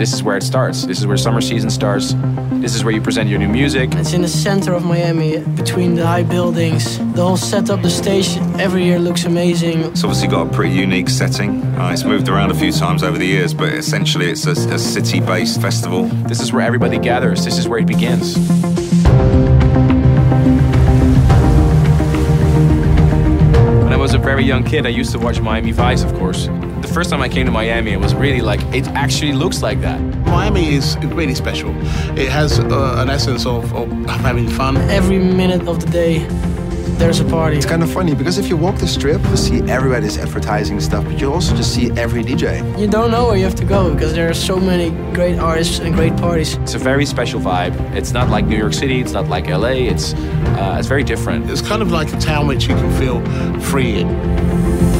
this is where it starts. This is where summer season starts. This is where you present your new music. It's in the center of Miami, between the high buildings. The whole setup, the stage, every year looks amazing. It's obviously got a pretty unique setting. Uh, it's moved around a few times over the years, but essentially it's a, a city-based festival. This is where everybody gathers. This is where it begins. When I was a very young kid, I used to watch Miami Vice, of course. The first time I came to Miami, it was really like, it actually looks like that. Miami is really special. It has uh, an essence of, of having fun. Every minute of the day, there's a party. It's kind of funny because if you walk the strip, you see everybody's advertising stuff, but you also just see every DJ. You don't know where you have to go because there are so many great artists and great parties. It's a very special vibe. It's not like New York City. It's not like LA. It's uh, it's very different. It's kind of like a town which you can feel free in.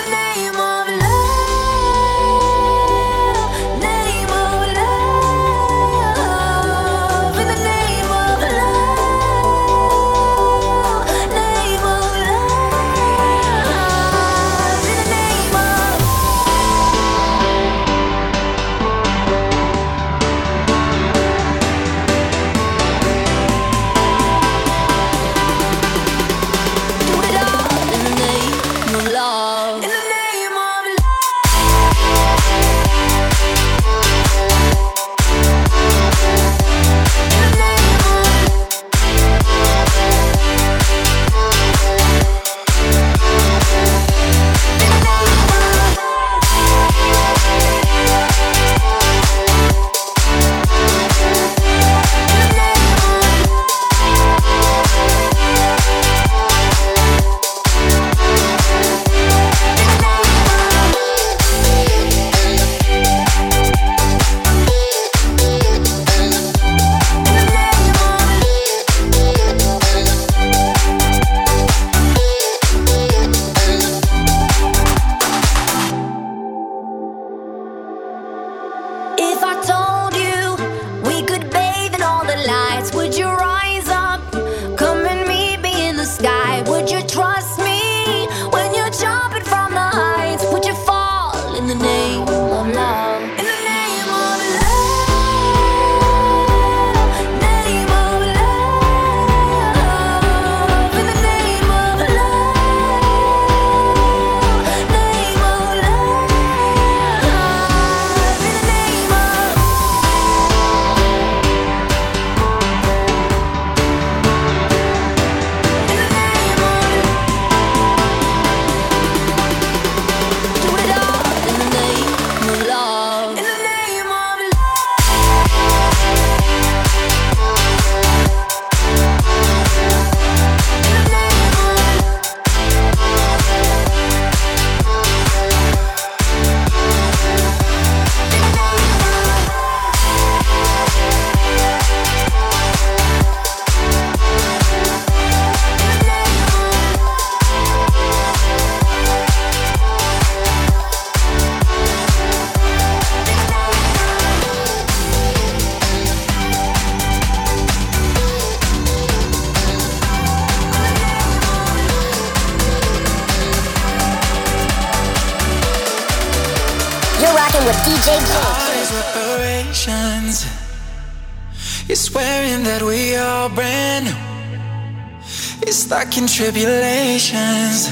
dark tribulations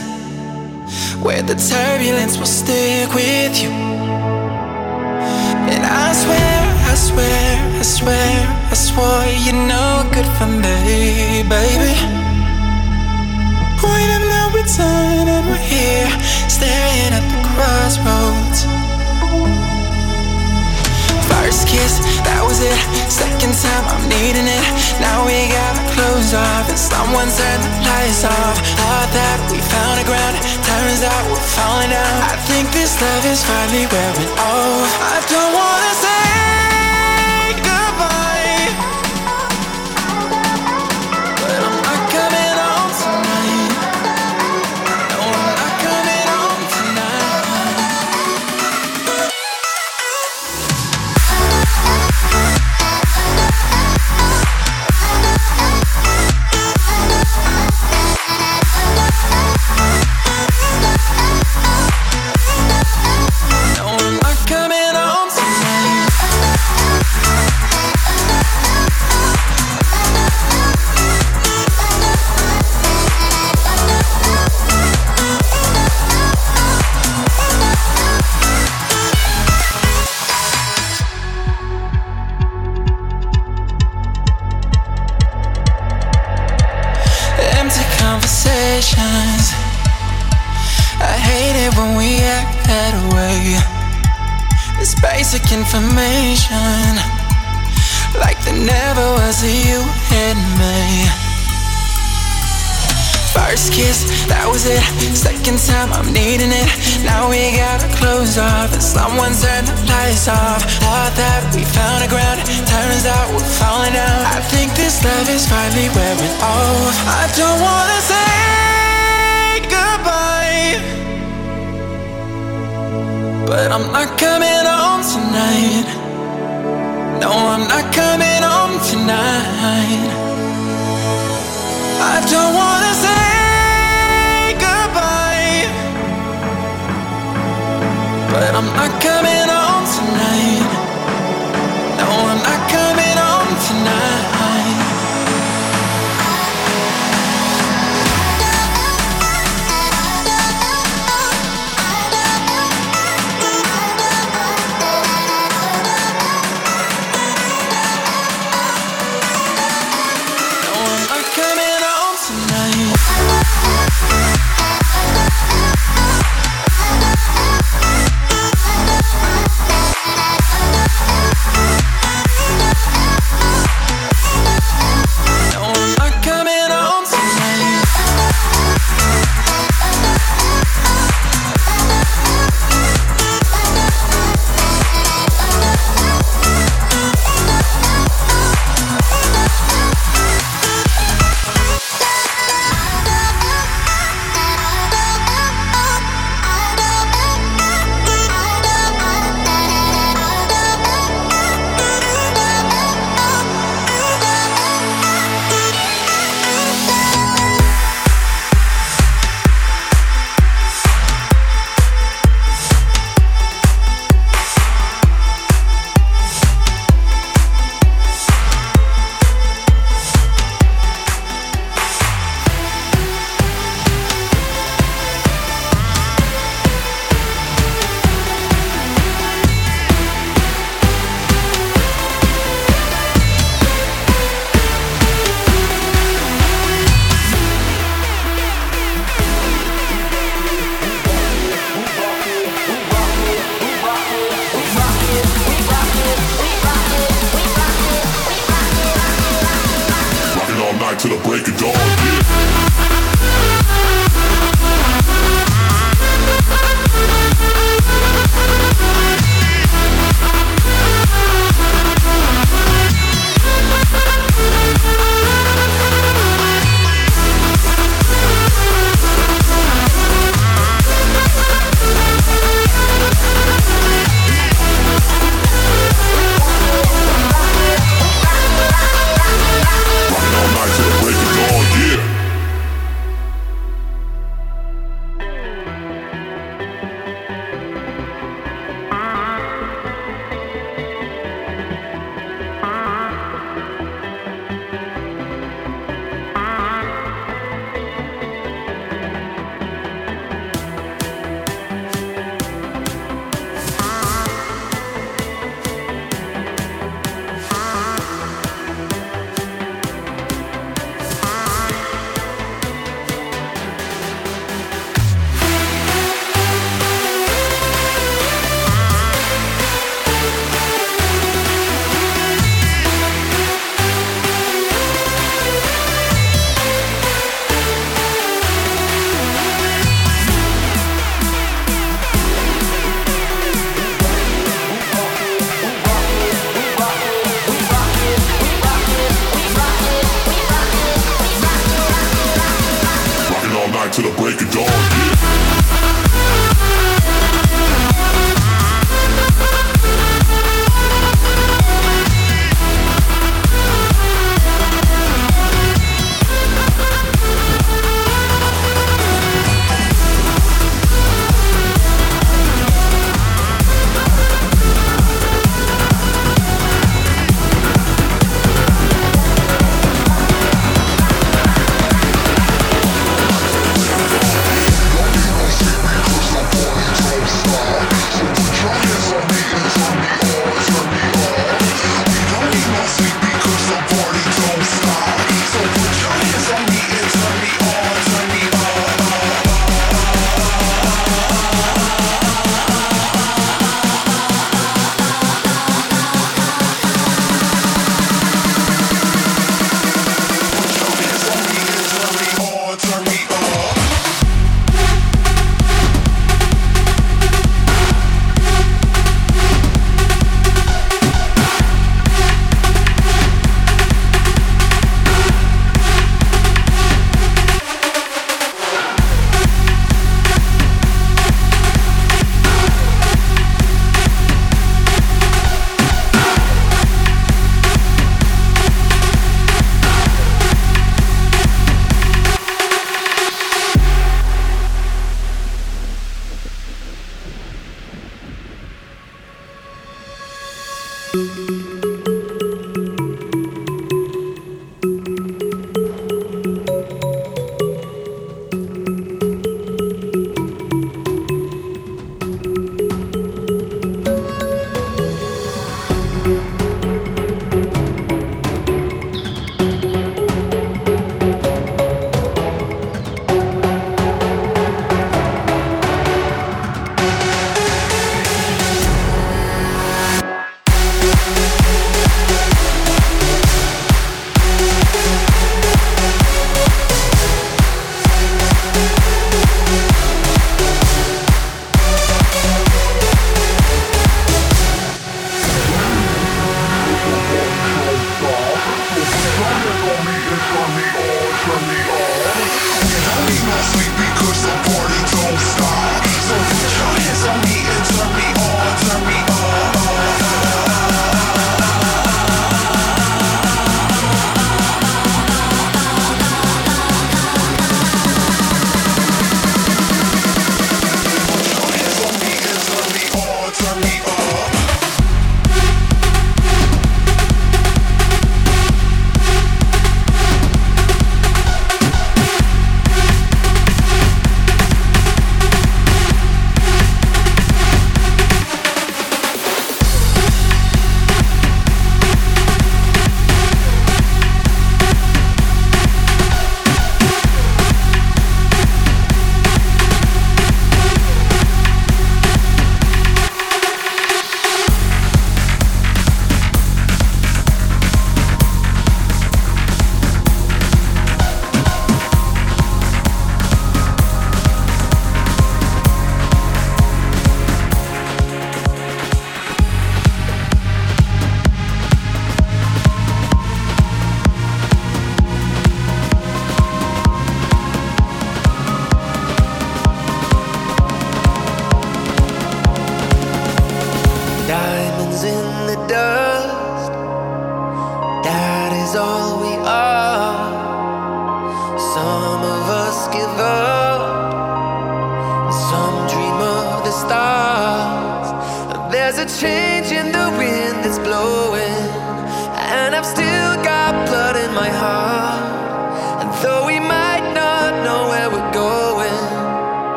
where the turbulence will stick with you. And I swear, I swear, I swear, I swore you're no good for me, baby. Point of no return, and we're here staring at the crossroads. First kiss, that was it. Second time, I'm needing it. Now we got Close off And someone turned the lights off. Thought that we found a ground Turns out we're falling out I think this love is finally wearing off. I don't wanna say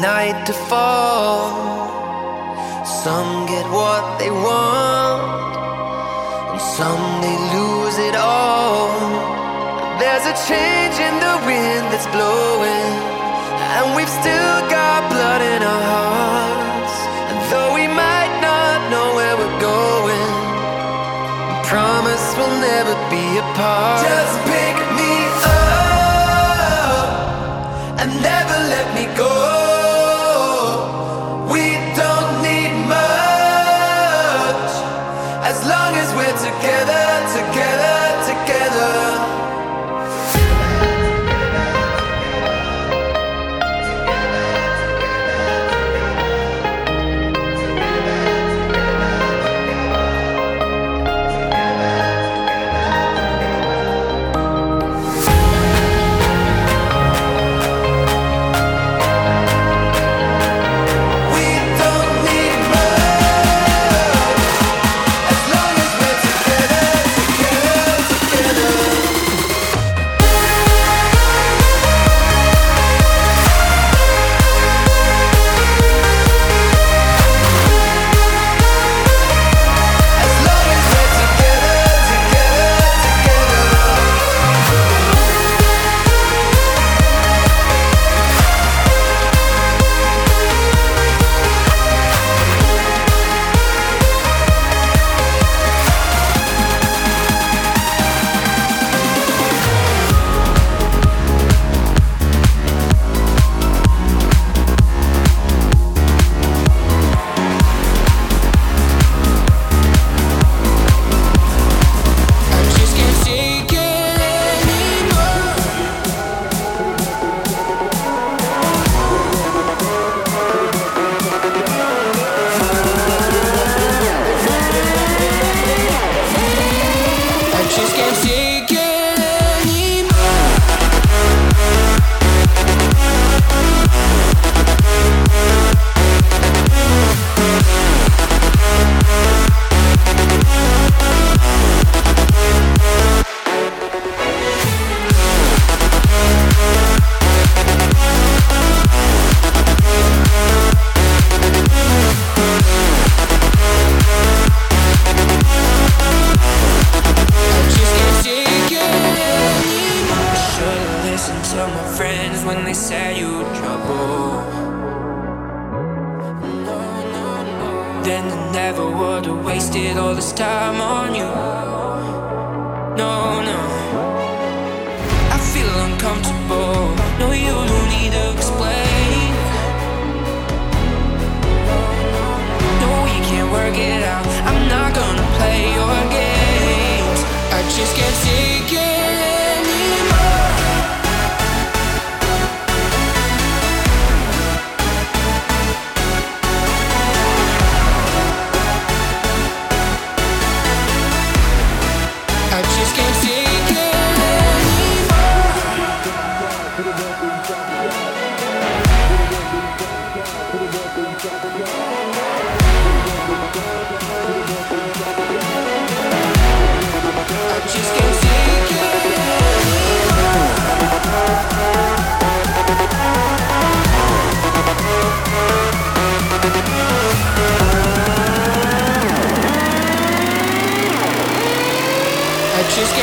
night to fall. Some get what they want, and some they lose it all. There's a change in the wind that's blowing, and we've still got blood in our hearts. And though we might not know where we're going, promise we'll never be apart. Just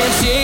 Can't see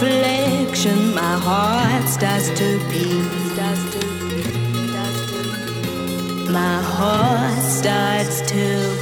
reflection, my heart starts to beat. My heart starts to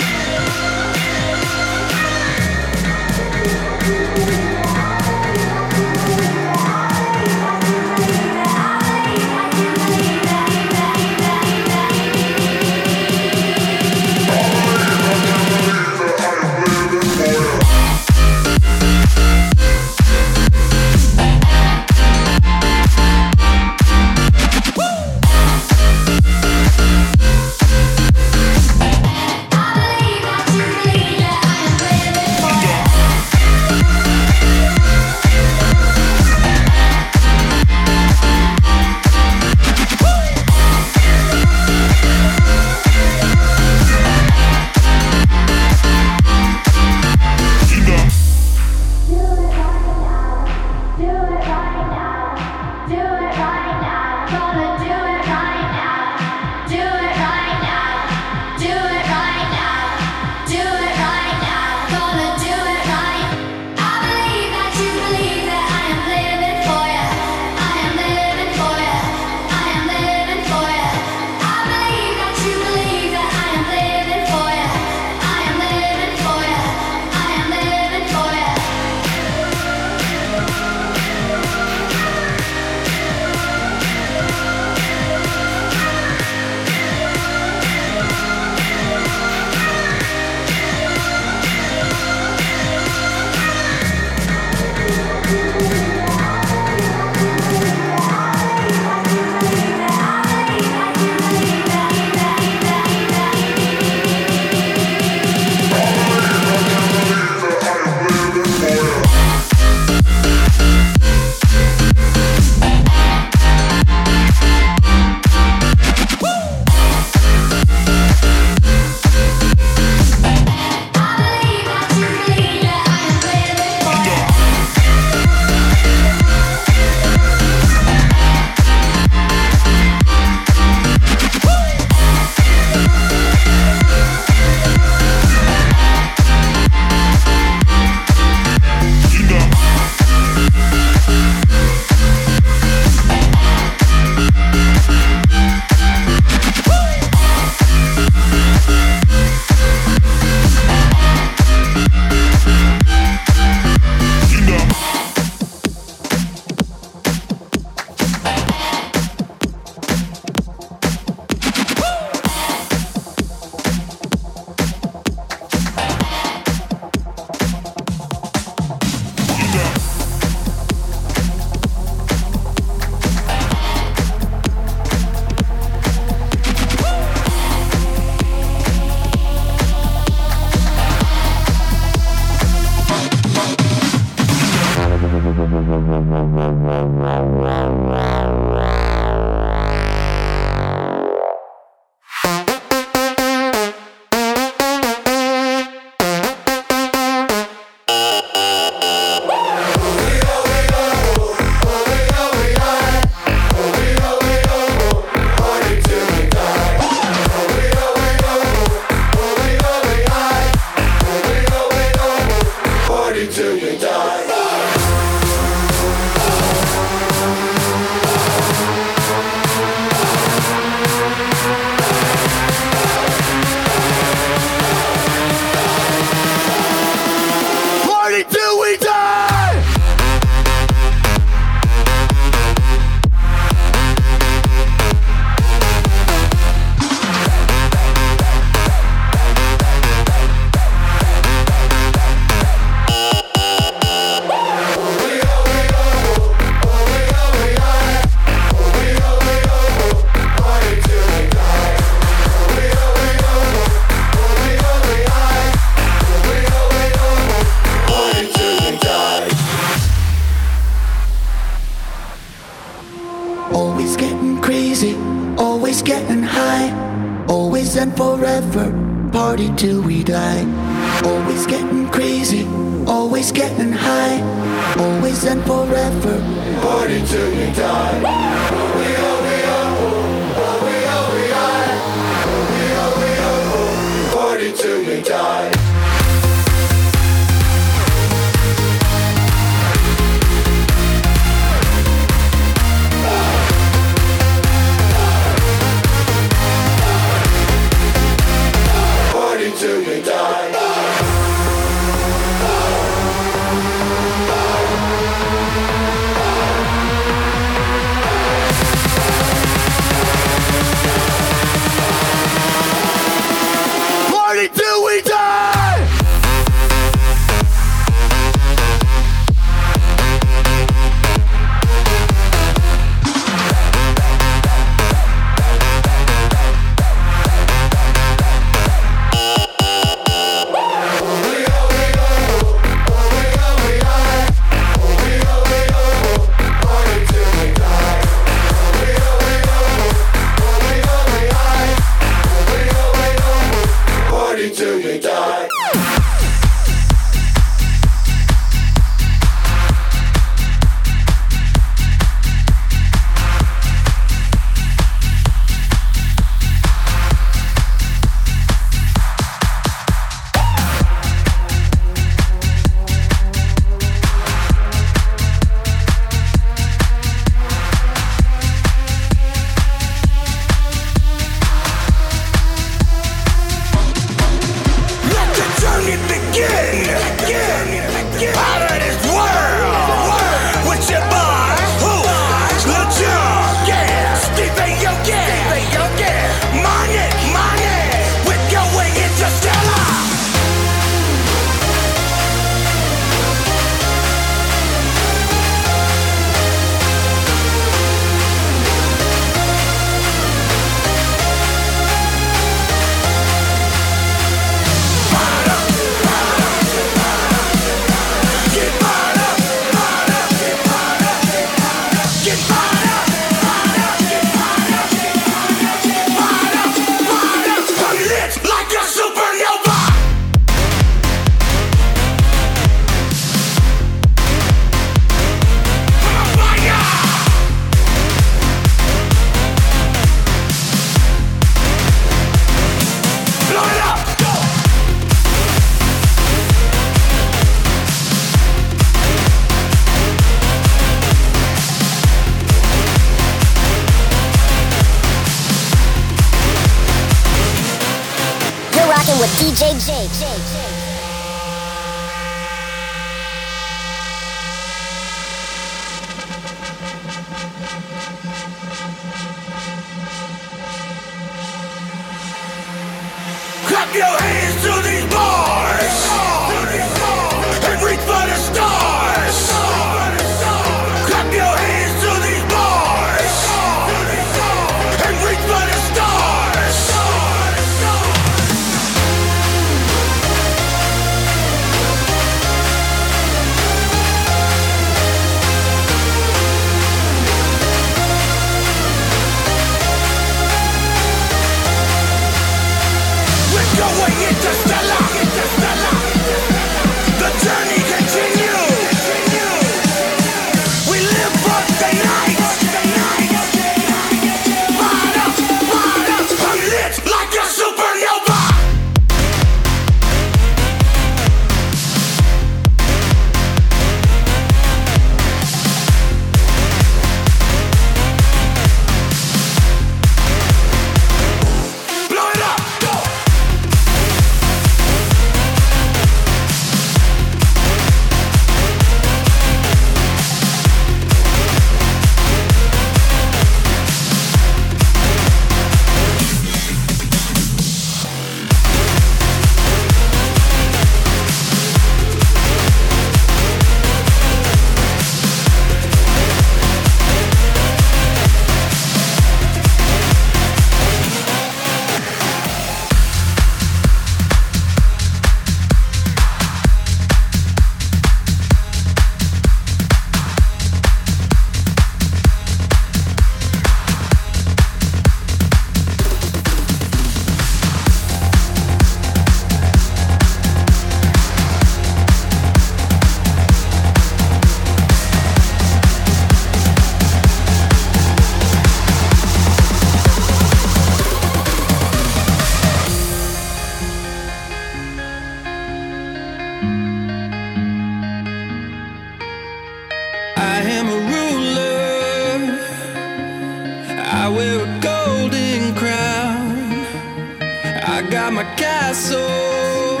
castle.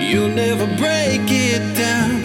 You'll never break it down.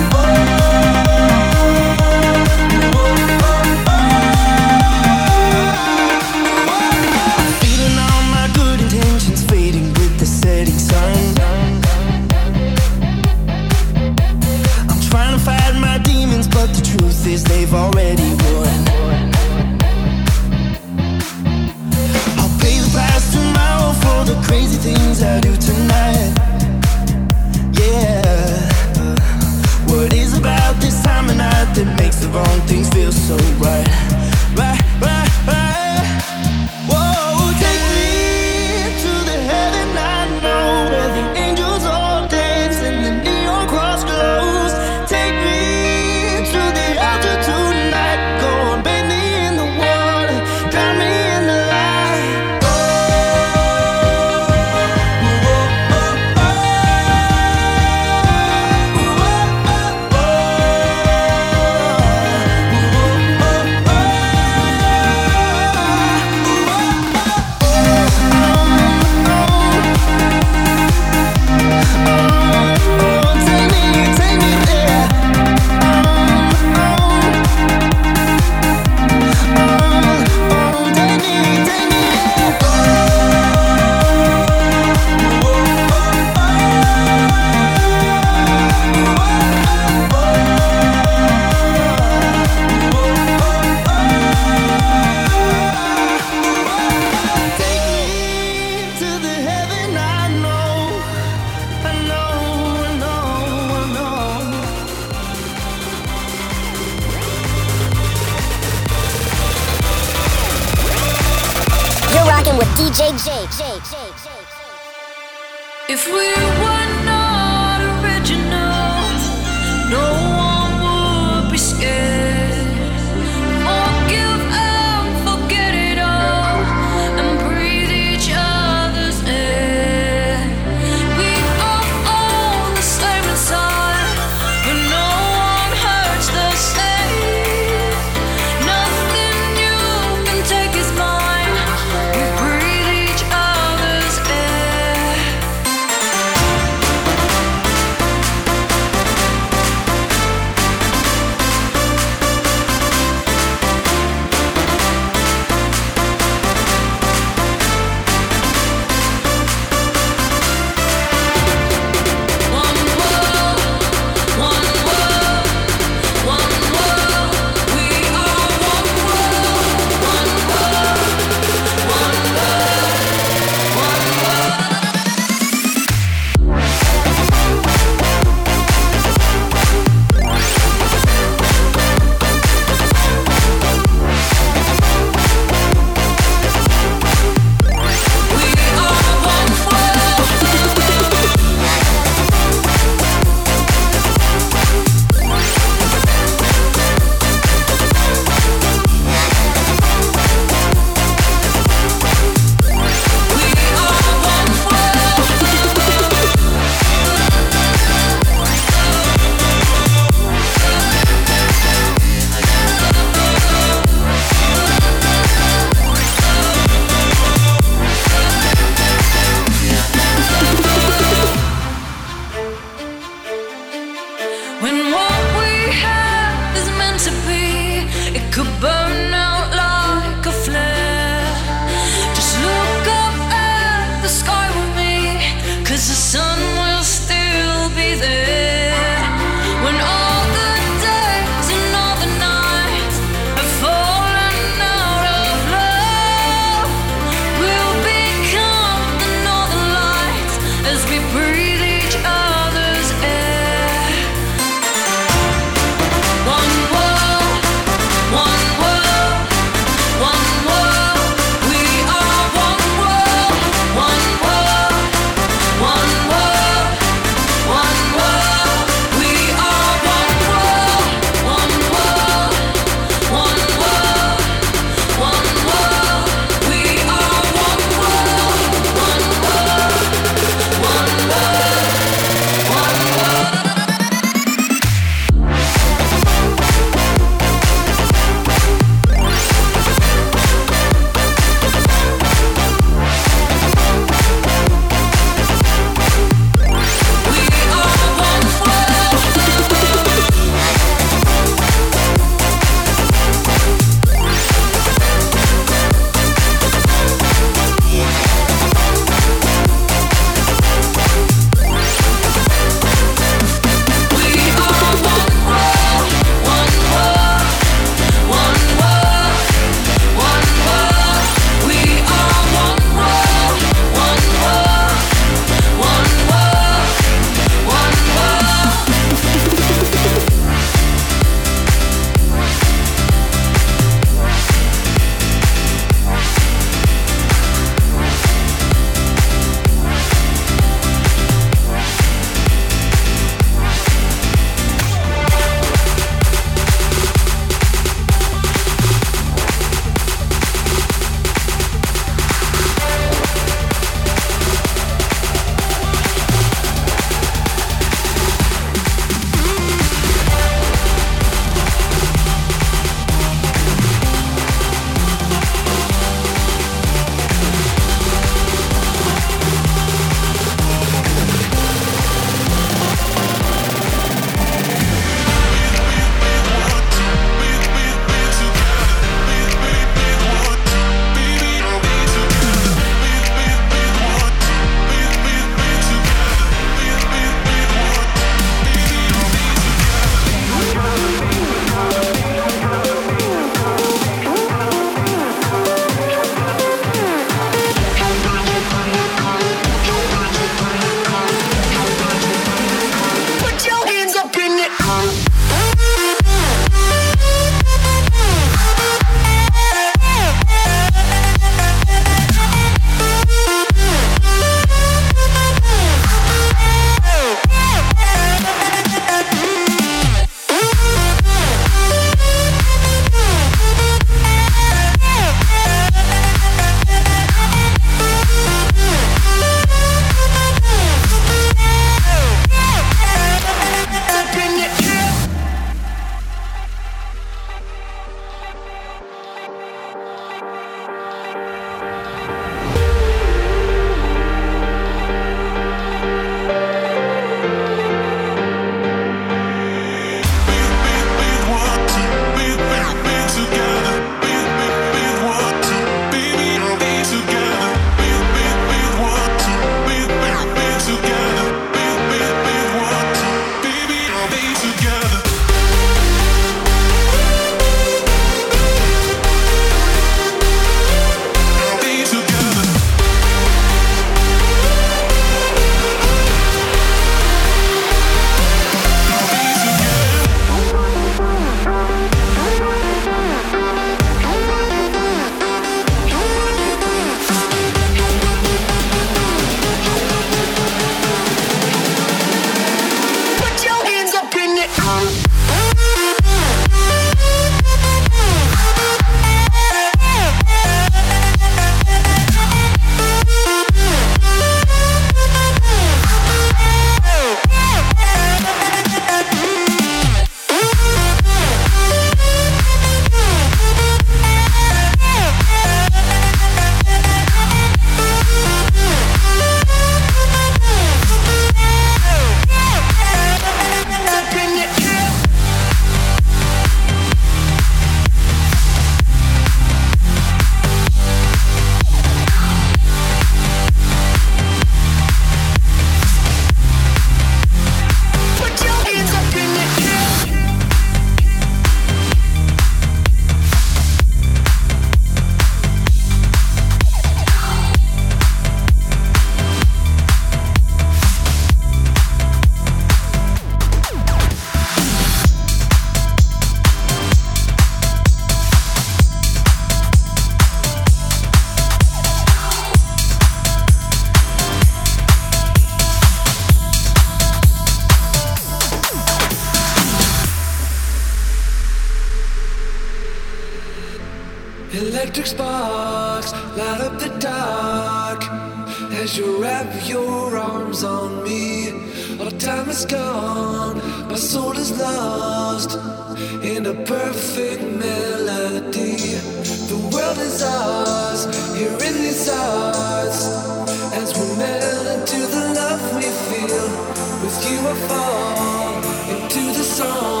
Song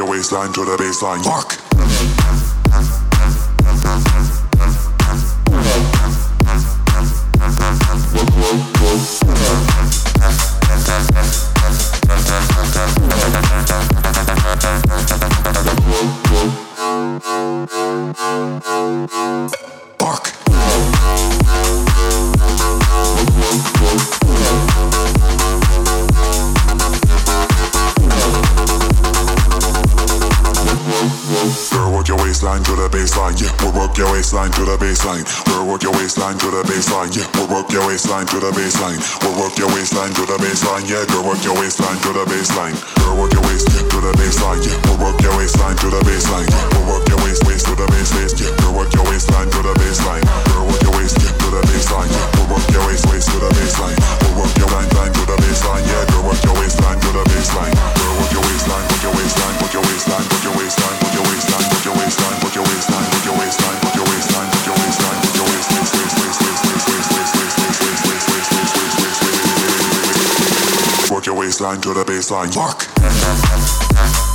your waistline to the baseline. Fuck. Waistline to the baseline. We'll work your waistline to the baseline, yeah. We'll work your waistline to the baseline. We'll work your waistline to the baseline, yeah. Girl, work your waistline to the baseline. Girl, work your waist to the baseline, yeah. We'll work your waistline to the baseline. We'll work your waist waist to the base yeah. Girl, work your waistline to the baseline. Girl, work your waist to the baseline, yeah. We'll work your waist waist to the baseline. We'll work your line to the baseline, yeah. Girl, work your waistline to the baseline. Girl, work your waistline, work your waistline, work your waistline, work your waistline, baseline, to the baseline. Fuck.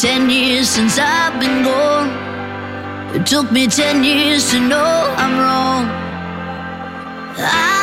ten years since I've been gone. It took me ten years to know I'm wrong. I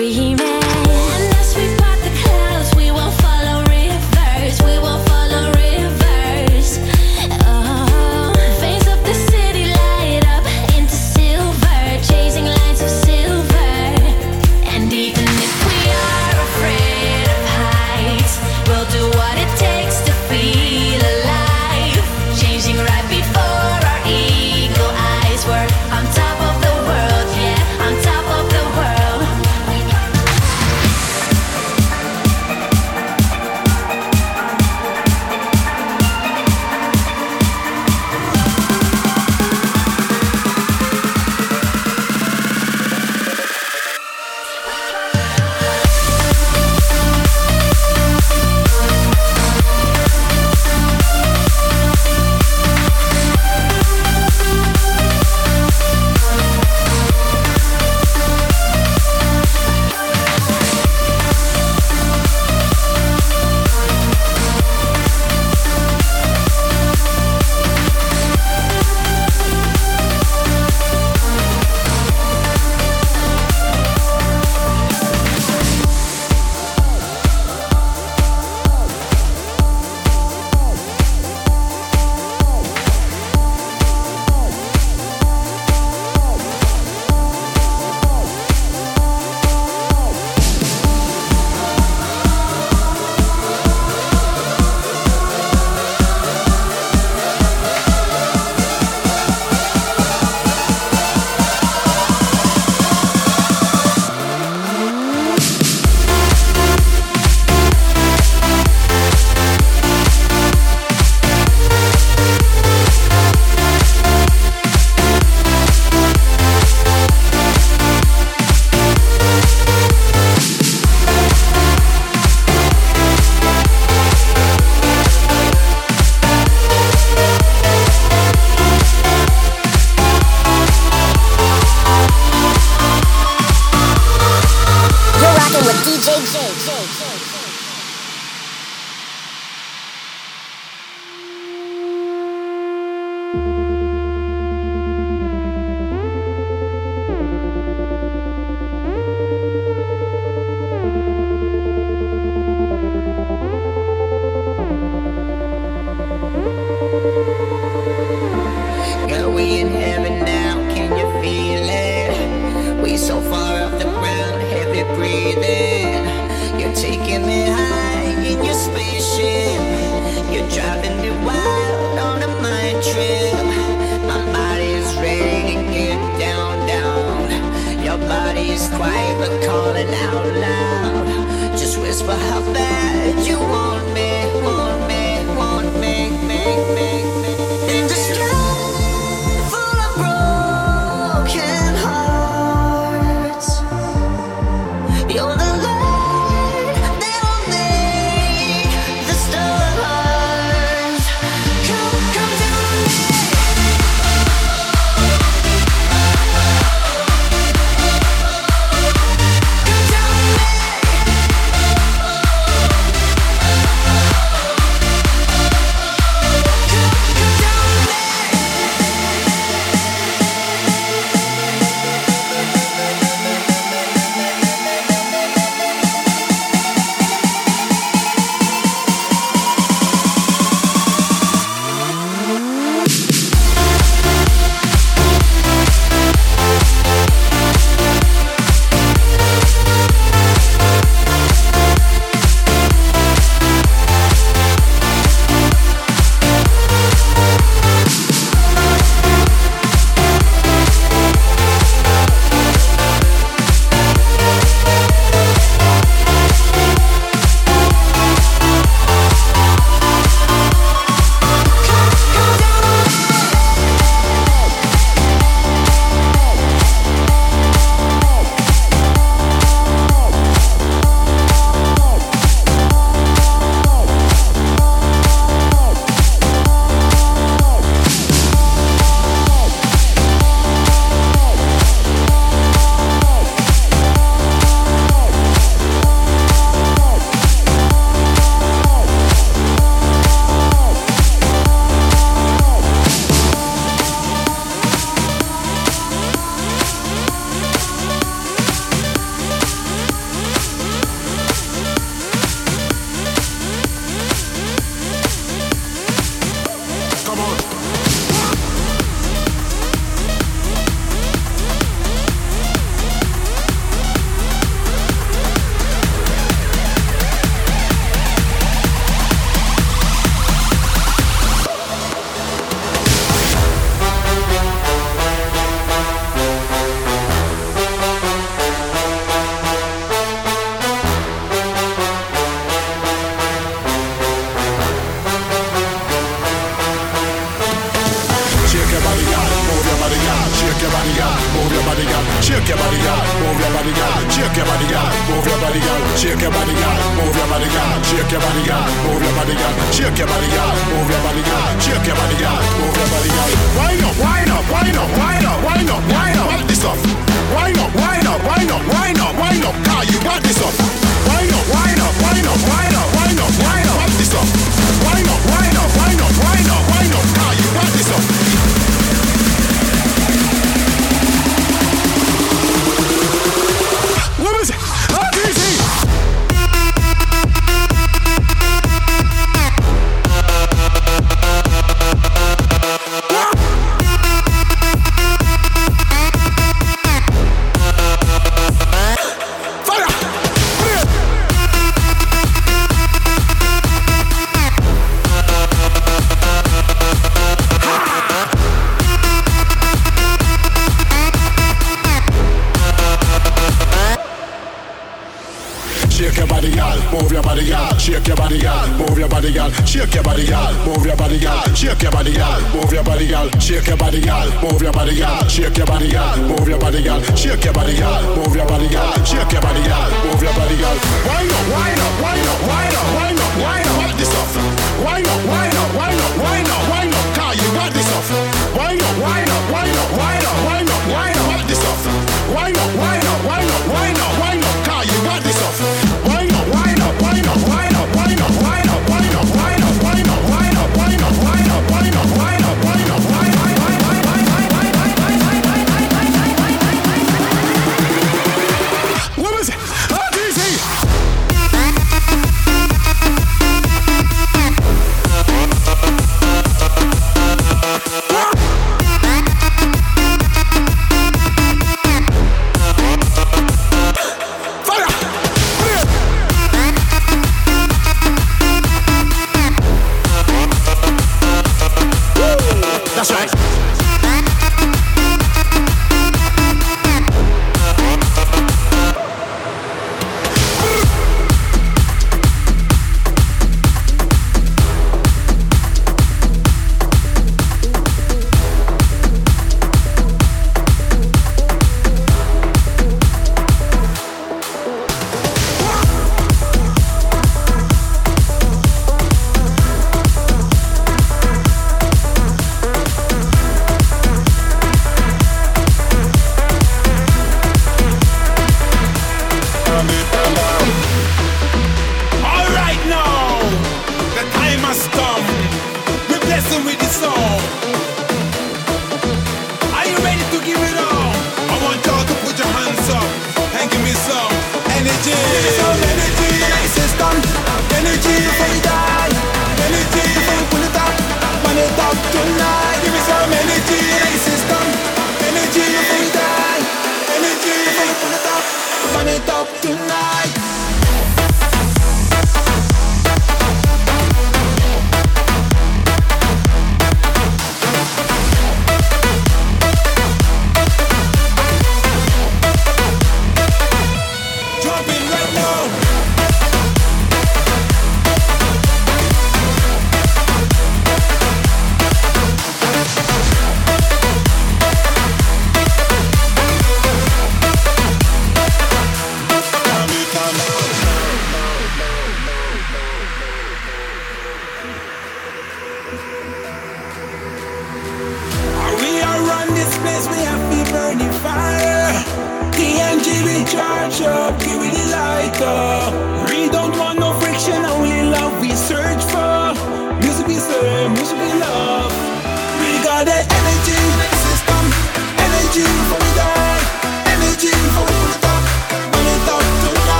dream.